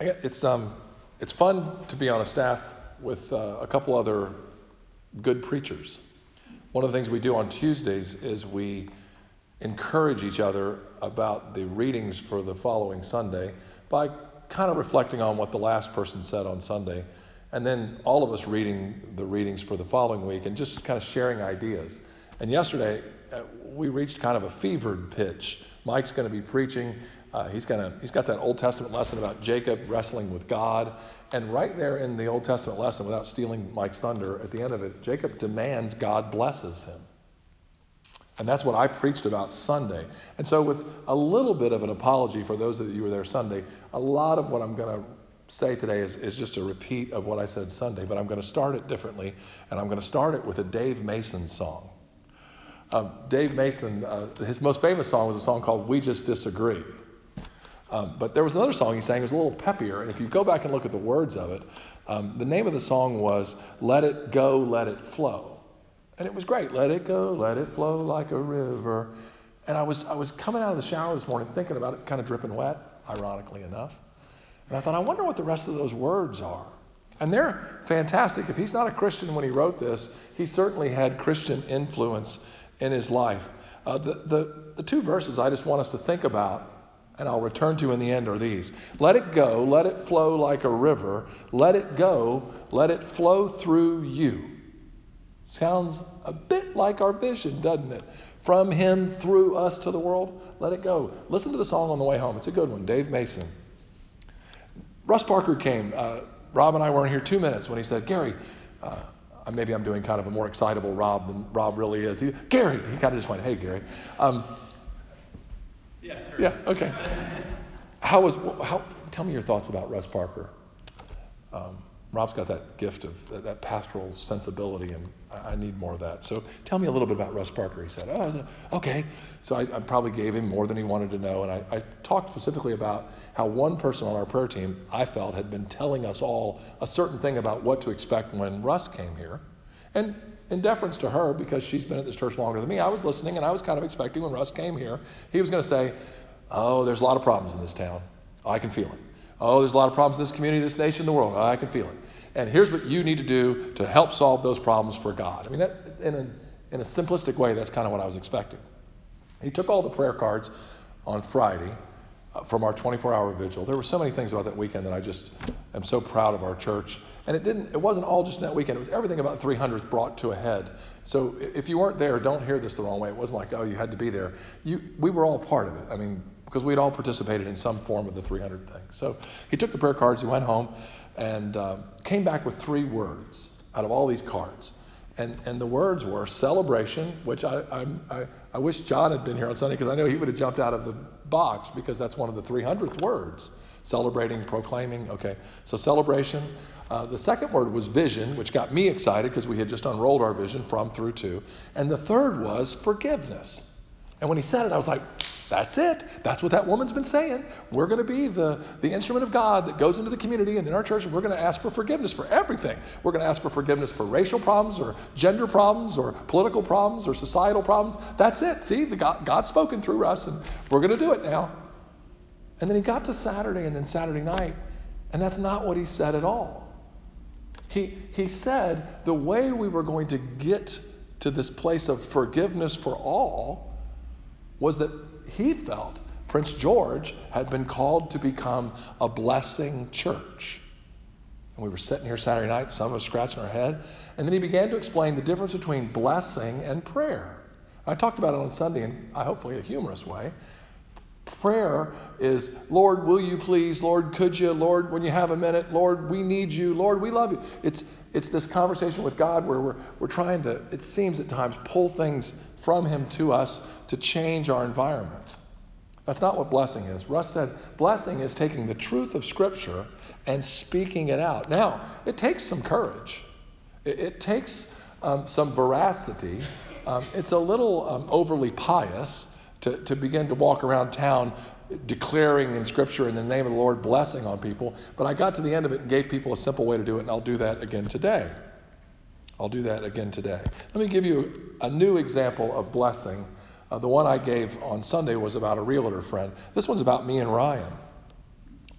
It's um, it's fun to be on a staff with uh, a couple other good preachers. One of the things we do on Tuesdays is we encourage each other about the readings for the following Sunday by kind of reflecting on what the last person said on Sunday, and then all of us reading the readings for the following week and just kind of sharing ideas. And yesterday, uh, we reached kind of a fevered pitch. Mike's going to be preaching. Uh, he's, gonna, he's got that Old Testament lesson about Jacob wrestling with God. And right there in the Old Testament lesson, without stealing Mike's thunder, at the end of it, Jacob demands God blesses him. And that's what I preached about Sunday. And so, with a little bit of an apology for those of you who were there Sunday, a lot of what I'm going to say today is, is just a repeat of what I said Sunday, but I'm going to start it differently. And I'm going to start it with a Dave Mason song. Um, Dave Mason, uh, his most famous song was a song called We Just Disagree. Um, but there was another song he sang, it was a little peppier. And if you go back and look at the words of it, um, the name of the song was Let It Go, Let It Flow. And it was great. Let it go, let it flow like a river. And I was, I was coming out of the shower this morning thinking about it, kind of dripping wet, ironically enough. And I thought, I wonder what the rest of those words are. And they're fantastic. If he's not a Christian when he wrote this, he certainly had Christian influence in his life. Uh, the, the, the two verses I just want us to think about and I'll return to in the end are these Let it go, let it flow like a river, let it go, let it flow through you. Sounds a bit like our vision, doesn't it? From Him through us to the world, let it go. Listen to the song on the way home. It's a good one. Dave Mason. Russ Parker came. Uh, Rob and I weren't here two minutes when he said, Gary, uh, maybe I'm doing kind of a more excitable Rob than Rob really is. He, Gary, he kind of just went, hey, Gary. Um, yeah. Yeah. Okay. How was? How? Tell me your thoughts about Russ Parker. Um, Rob's got that gift of that, that pastoral sensibility, and I, I, need more of that. So tell me a little bit about Russ Parker. He said, "Oh, said, okay." So I, I, probably gave him more than he wanted to know, and I, I talked specifically about how one person on our prayer team I felt had been telling us all a certain thing about what to expect when Russ came here, and in deference to her, because she's been at this church longer than me, I was listening and I was kind of expecting when Russ came here, he was going to say, Oh, there's a lot of problems in this town. I can feel it. Oh, there's a lot of problems in this community, this nation, the world. Oh, I can feel it. And here's what you need to do to help solve those problems for God. I mean, that, in, a, in a simplistic way, that's kind of what I was expecting. He took all the prayer cards on Friday from our 24-hour vigil. There were so many things about that weekend that I just am so proud of our church. And it didn't. It wasn't all just that weekend. It was everything about 300th brought to a head. So if you weren't there, don't hear this the wrong way. It wasn't like, oh, you had to be there. You, we were all part of it. I mean, because we'd all participated in some form of the 300 thing. So he took the prayer cards, he went home, and uh, came back with three words out of all these cards. And, and the words were celebration, which I, I, I wish John had been here on Sunday because I know he would have jumped out of the box because that's one of the 300th words. Celebrating, proclaiming. Okay, so celebration. Uh, the second word was vision, which got me excited because we had just unrolled our vision from through to. And the third was forgiveness. And when he said it, I was like, that's it. That's what that woman's been saying. We're going to be the, the instrument of God that goes into the community and in our church, and we're going to ask for forgiveness for everything. We're going to ask for forgiveness for racial problems or gender problems or political problems or societal problems. That's it. See, the God, God's spoken through us, and we're going to do it now. And then he got to Saturday and then Saturday night, and that's not what he said at all. He, he said the way we were going to get to this place of forgiveness for all was that he felt Prince George had been called to become a blessing church. And we were sitting here Saturday night, some of us scratching our head, and then he began to explain the difference between blessing and prayer. I talked about it on Sunday in hopefully a humorous way. Prayer is, Lord, will you please? Lord, could you? Lord, when you have a minute, Lord, we need you. Lord, we love you. It's, it's this conversation with God where we're, we're trying to, it seems at times, pull things from Him to us to change our environment. That's not what blessing is. Russ said blessing is taking the truth of Scripture and speaking it out. Now, it takes some courage, it, it takes um, some veracity. Um, it's a little um, overly pious to, to begin to walk around town declaring in Scripture in the name of the Lord blessing on people. But I got to the end of it and gave people a simple way to do it, and I'll do that again today. I'll do that again today. Let me give you a new example of blessing. Uh, the one I gave on Sunday was about a realtor friend. This one's about me and Ryan.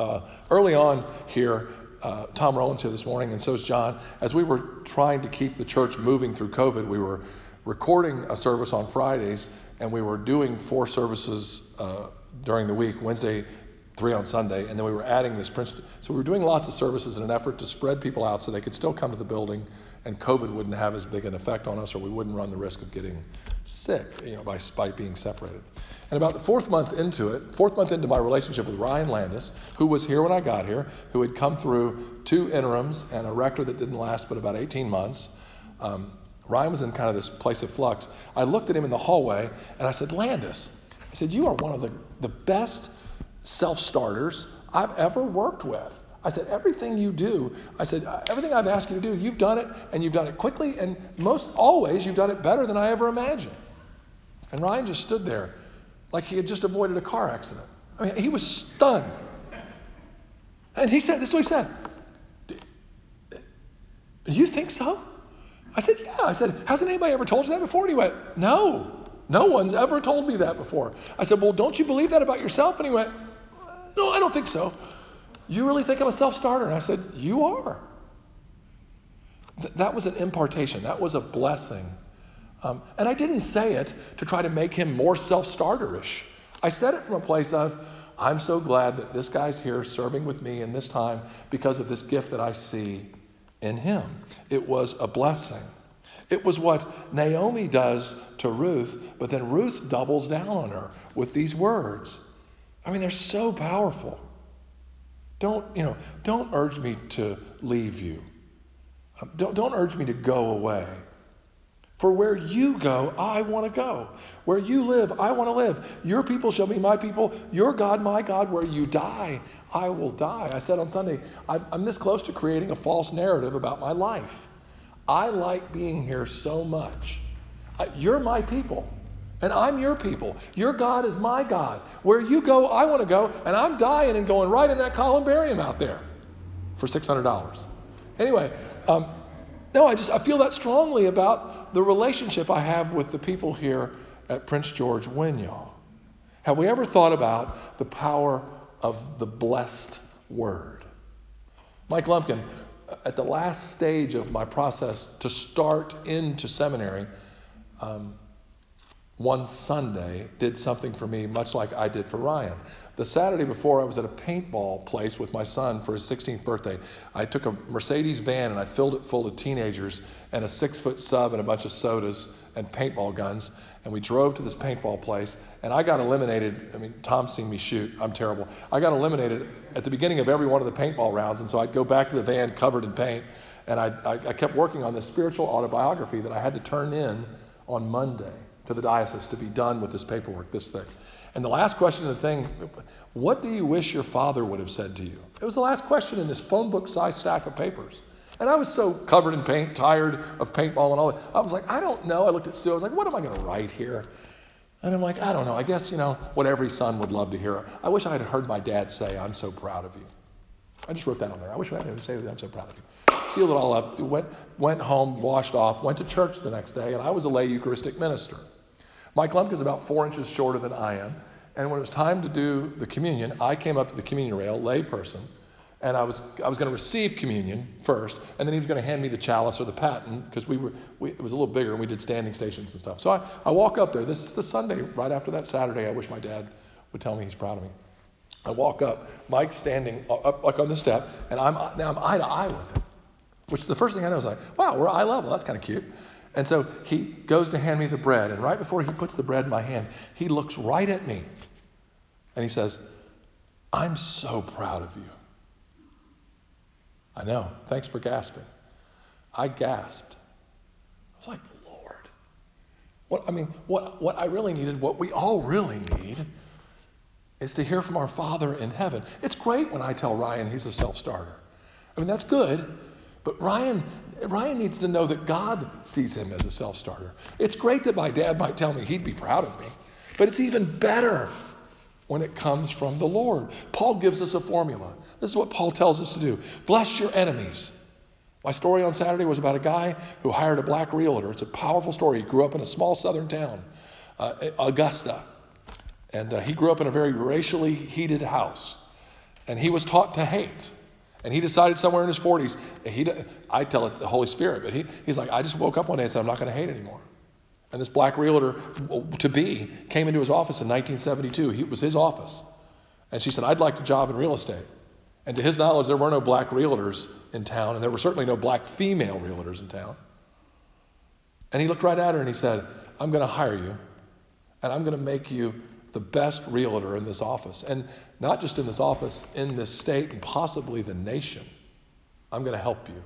Uh, early on here, uh, Tom Rowan's here this morning, and so is John. As we were trying to keep the church moving through COVID, we were recording a service on Fridays, and we were doing four services uh, during the week Wednesday, three on Sunday, and then we were adding this Princeton. So we were doing lots of services in an effort to spread people out so they could still come to the building, and COVID wouldn't have as big an effect on us, or we wouldn't run the risk of getting sick, you know, by, by being separated. And about the fourth month into it, fourth month into my relationship with Ryan Landis, who was here when I got here, who had come through two interims and a rector that didn't last but about 18 months. Um, Ryan was in kind of this place of flux. I looked at him in the hallway and I said, Landis, I said, you are one of the, the best self starters I've ever worked with. I said, everything you do, I said, uh, everything I've asked you to do, you've done it, and you've done it quickly, and most always you've done it better than I ever imagined. And Ryan just stood there like he had just avoided a car accident. I mean, he was stunned. And he said, This is what he said. Do you think so? I said, Yeah. I said, Hasn't anybody ever told you that before? And he went, No. No one's ever told me that before. I said, Well, don't you believe that about yourself? And he went, No, I don't think so. You really think I'm a self starter? And I said, You are. Th- that was an impartation, that was a blessing um, and I didn't say it to try to make him more self starterish. I said it from a place of, I'm so glad that this guy's here serving with me in this time because of this gift that I see in him. It was a blessing. It was what Naomi does to Ruth, but then Ruth doubles down on her with these words. I mean, they're so powerful. Don't, you know, don't urge me to leave you. Um, don't, don't urge me to go away. For where you go, I want to go. Where you live, I want to live. Your people shall be my people. Your God, my God. Where you die, I will die. I said on Sunday, I'm this close to creating a false narrative about my life. I like being here so much. You're my people, and I'm your people. Your God is my God. Where you go, I want to go, and I'm dying and going right in that columbarium out there for $600. Anyway, um, no, I just I feel that strongly about the relationship I have with the people here at Prince George Winyah. Have we ever thought about the power of the blessed word? Mike Lumpkin, at the last stage of my process to start into seminary, um, one Sunday did something for me much like I did for Ryan. The Saturday before, I was at a paintball place with my son for his 16th birthday. I took a Mercedes van and I filled it full of teenagers and a six foot sub and a bunch of sodas and paintball guns. And we drove to this paintball place. And I got eliminated. I mean, Tom's seen me shoot. I'm terrible. I got eliminated at the beginning of every one of the paintball rounds. And so I'd go back to the van covered in paint. And I, I, I kept working on this spiritual autobiography that I had to turn in on Monday to the diocese to be done with this paperwork this thick. And the last question of the thing, what do you wish your father would have said to you? It was the last question in this phone book sized stack of papers. And I was so covered in paint, tired of paintball and all that. I was like, I don't know. I looked at Sue. I was like, what am I going to write here? And I'm like, I don't know. I guess, you know, what every son would love to hear. I wish I had heard my dad say, I'm so proud of you. I just wrote that on there. I wish I had him say, I'm so proud of you sealed it all up, went, went home, washed off, went to church the next day, and I was a lay Eucharistic minister. Mike Lumpkin is about four inches shorter than I am. And when it was time to do the communion, I came up to the communion rail, lay person, and I was I was going to receive communion first, and then he was going to hand me the chalice or the paten because we were we, it was a little bigger and we did standing stations and stuff. So I, I walk up there. This is the Sunday right after that Saturday. I wish my dad would tell me he's proud of me. I walk up, Mike's standing up like on the step, and I'm now I'm eye to eye with him. Which the first thing I know is like, wow, we're eye level. That's kind of cute. And so he goes to hand me the bread, and right before he puts the bread in my hand, he looks right at me and he says, I'm so proud of you. I know. Thanks for gasping. I gasped. I was like, Lord. What I mean, what, what I really needed, what we all really need, is to hear from our Father in heaven. It's great when I tell Ryan he's a self starter. I mean, that's good. But Ryan, Ryan needs to know that God sees him as a self starter. It's great that my dad might tell me he'd be proud of me, but it's even better when it comes from the Lord. Paul gives us a formula. This is what Paul tells us to do bless your enemies. My story on Saturday was about a guy who hired a black realtor. It's a powerful story. He grew up in a small southern town, uh, Augusta. And uh, he grew up in a very racially heated house. And he was taught to hate. And he decided somewhere in his 40s, he, I tell it the Holy Spirit, but he, he's like, I just woke up one day and said, I'm not going to hate anymore. And this black realtor to be came into his office in 1972. He, it was his office. And she said, I'd like a job in real estate. And to his knowledge, there were no black realtors in town, and there were certainly no black female realtors in town. And he looked right at her and he said, I'm going to hire you, and I'm going to make you the best realtor in this office. And not just in this office, in this state, and possibly the nation. I'm going to help you.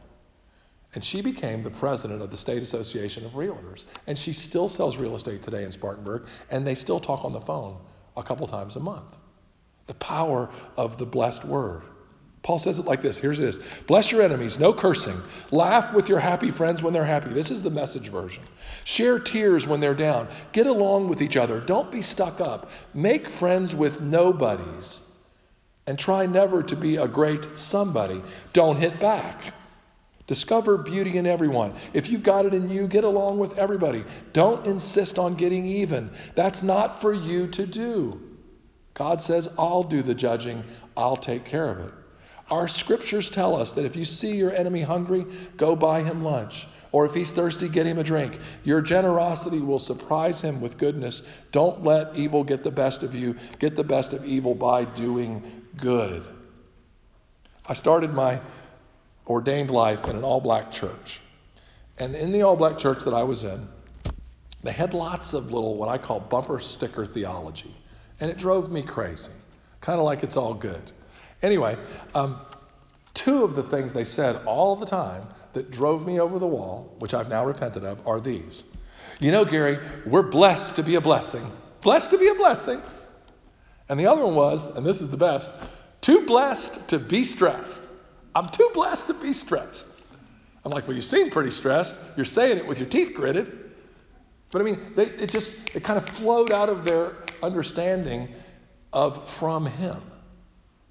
And she became the president of the State Association of Realtors. And she still sells real estate today in Spartanburg, and they still talk on the phone a couple times a month. The power of the blessed word. Paul says it like this. Here's it is. Bless your enemies, no cursing. Laugh with your happy friends when they're happy. This is the message version. Share tears when they're down. Get along with each other. Don't be stuck up. Make friends with nobodies. And try never to be a great somebody. Don't hit back. Discover beauty in everyone. If you've got it in you, get along with everybody. Don't insist on getting even. That's not for you to do. God says, I'll do the judging, I'll take care of it. Our scriptures tell us that if you see your enemy hungry, go buy him lunch. Or if he's thirsty, get him a drink. Your generosity will surprise him with goodness. Don't let evil get the best of you. Get the best of evil by doing good. I started my ordained life in an all black church. And in the all black church that I was in, they had lots of little, what I call bumper sticker theology. And it drove me crazy, kind of like it's all good. Anyway, um, two of the things they said all the time that drove me over the wall, which I've now repented of, are these. You know, Gary, we're blessed to be a blessing. Blessed to be a blessing. And the other one was, and this is the best, too blessed to be stressed. I'm too blessed to be stressed. I'm like, well, you seem pretty stressed. You're saying it with your teeth gritted. But I mean, they, it just, it kind of flowed out of their understanding of from Him.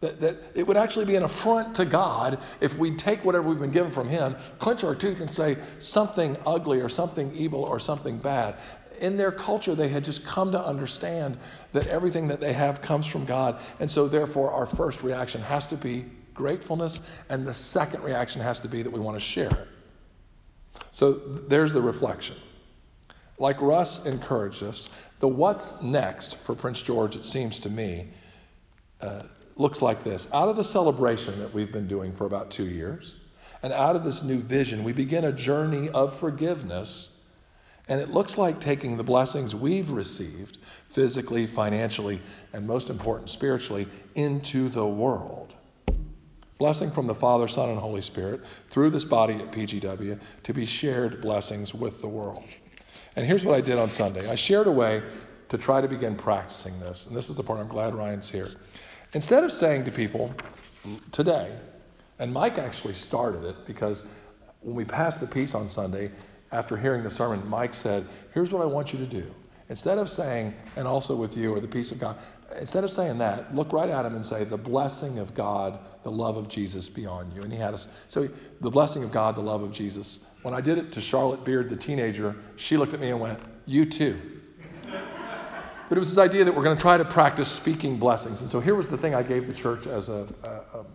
That, that it would actually be an affront to God if we take whatever we've been given from Him, clench our teeth, and say something ugly or something evil or something bad. In their culture, they had just come to understand that everything that they have comes from God. And so, therefore, our first reaction has to be gratefulness, and the second reaction has to be that we want to share it. So, there's the reflection. Like Russ encouraged us, the what's next for Prince George, it seems to me, uh, looks like this. Out of the celebration that we've been doing for about two years, and out of this new vision, we begin a journey of forgiveness. And it looks like taking the blessings we've received physically, financially, and most important, spiritually, into the world. Blessing from the Father, Son, and Holy Spirit through this body at PGW to be shared blessings with the world. And here's what I did on Sunday I shared a way to try to begin practicing this. And this is the part I'm glad Ryan's here. Instead of saying to people today, and Mike actually started it because when we passed the peace on Sunday, after hearing the sermon, Mike said, Here's what I want you to do. Instead of saying, and also with you, or the peace of God, instead of saying that, look right at him and say, The blessing of God, the love of Jesus be on you. And he had us. So, the blessing of God, the love of Jesus. When I did it to Charlotte Beard, the teenager, she looked at me and went, You too. But it was this idea that we're going to try to practice speaking blessings. And so here was the thing I gave the church as a, a, a,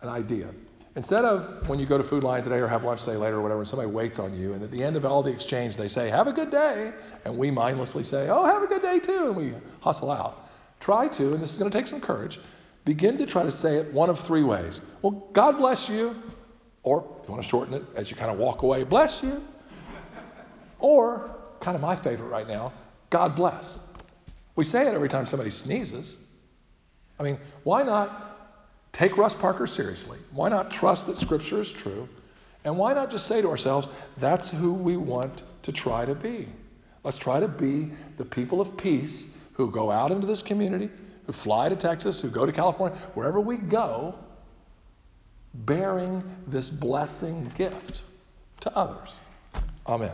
an idea. Instead of when you go to Food Lion today or have lunch today later or whatever, and somebody waits on you, and at the end of all the exchange, they say, Have a good day. And we mindlessly say, Oh, have a good day too. And we hustle out. Try to, and this is going to take some courage, begin to try to say it one of three ways. Well, God bless you. Or you want to shorten it as you kind of walk away, bless you. Or, kind of my favorite right now, God bless. We say it every time somebody sneezes. I mean, why not take Russ Parker seriously? Why not trust that Scripture is true? And why not just say to ourselves, that's who we want to try to be? Let's try to be the people of peace who go out into this community, who fly to Texas, who go to California, wherever we go, bearing this blessing gift to others. Amen.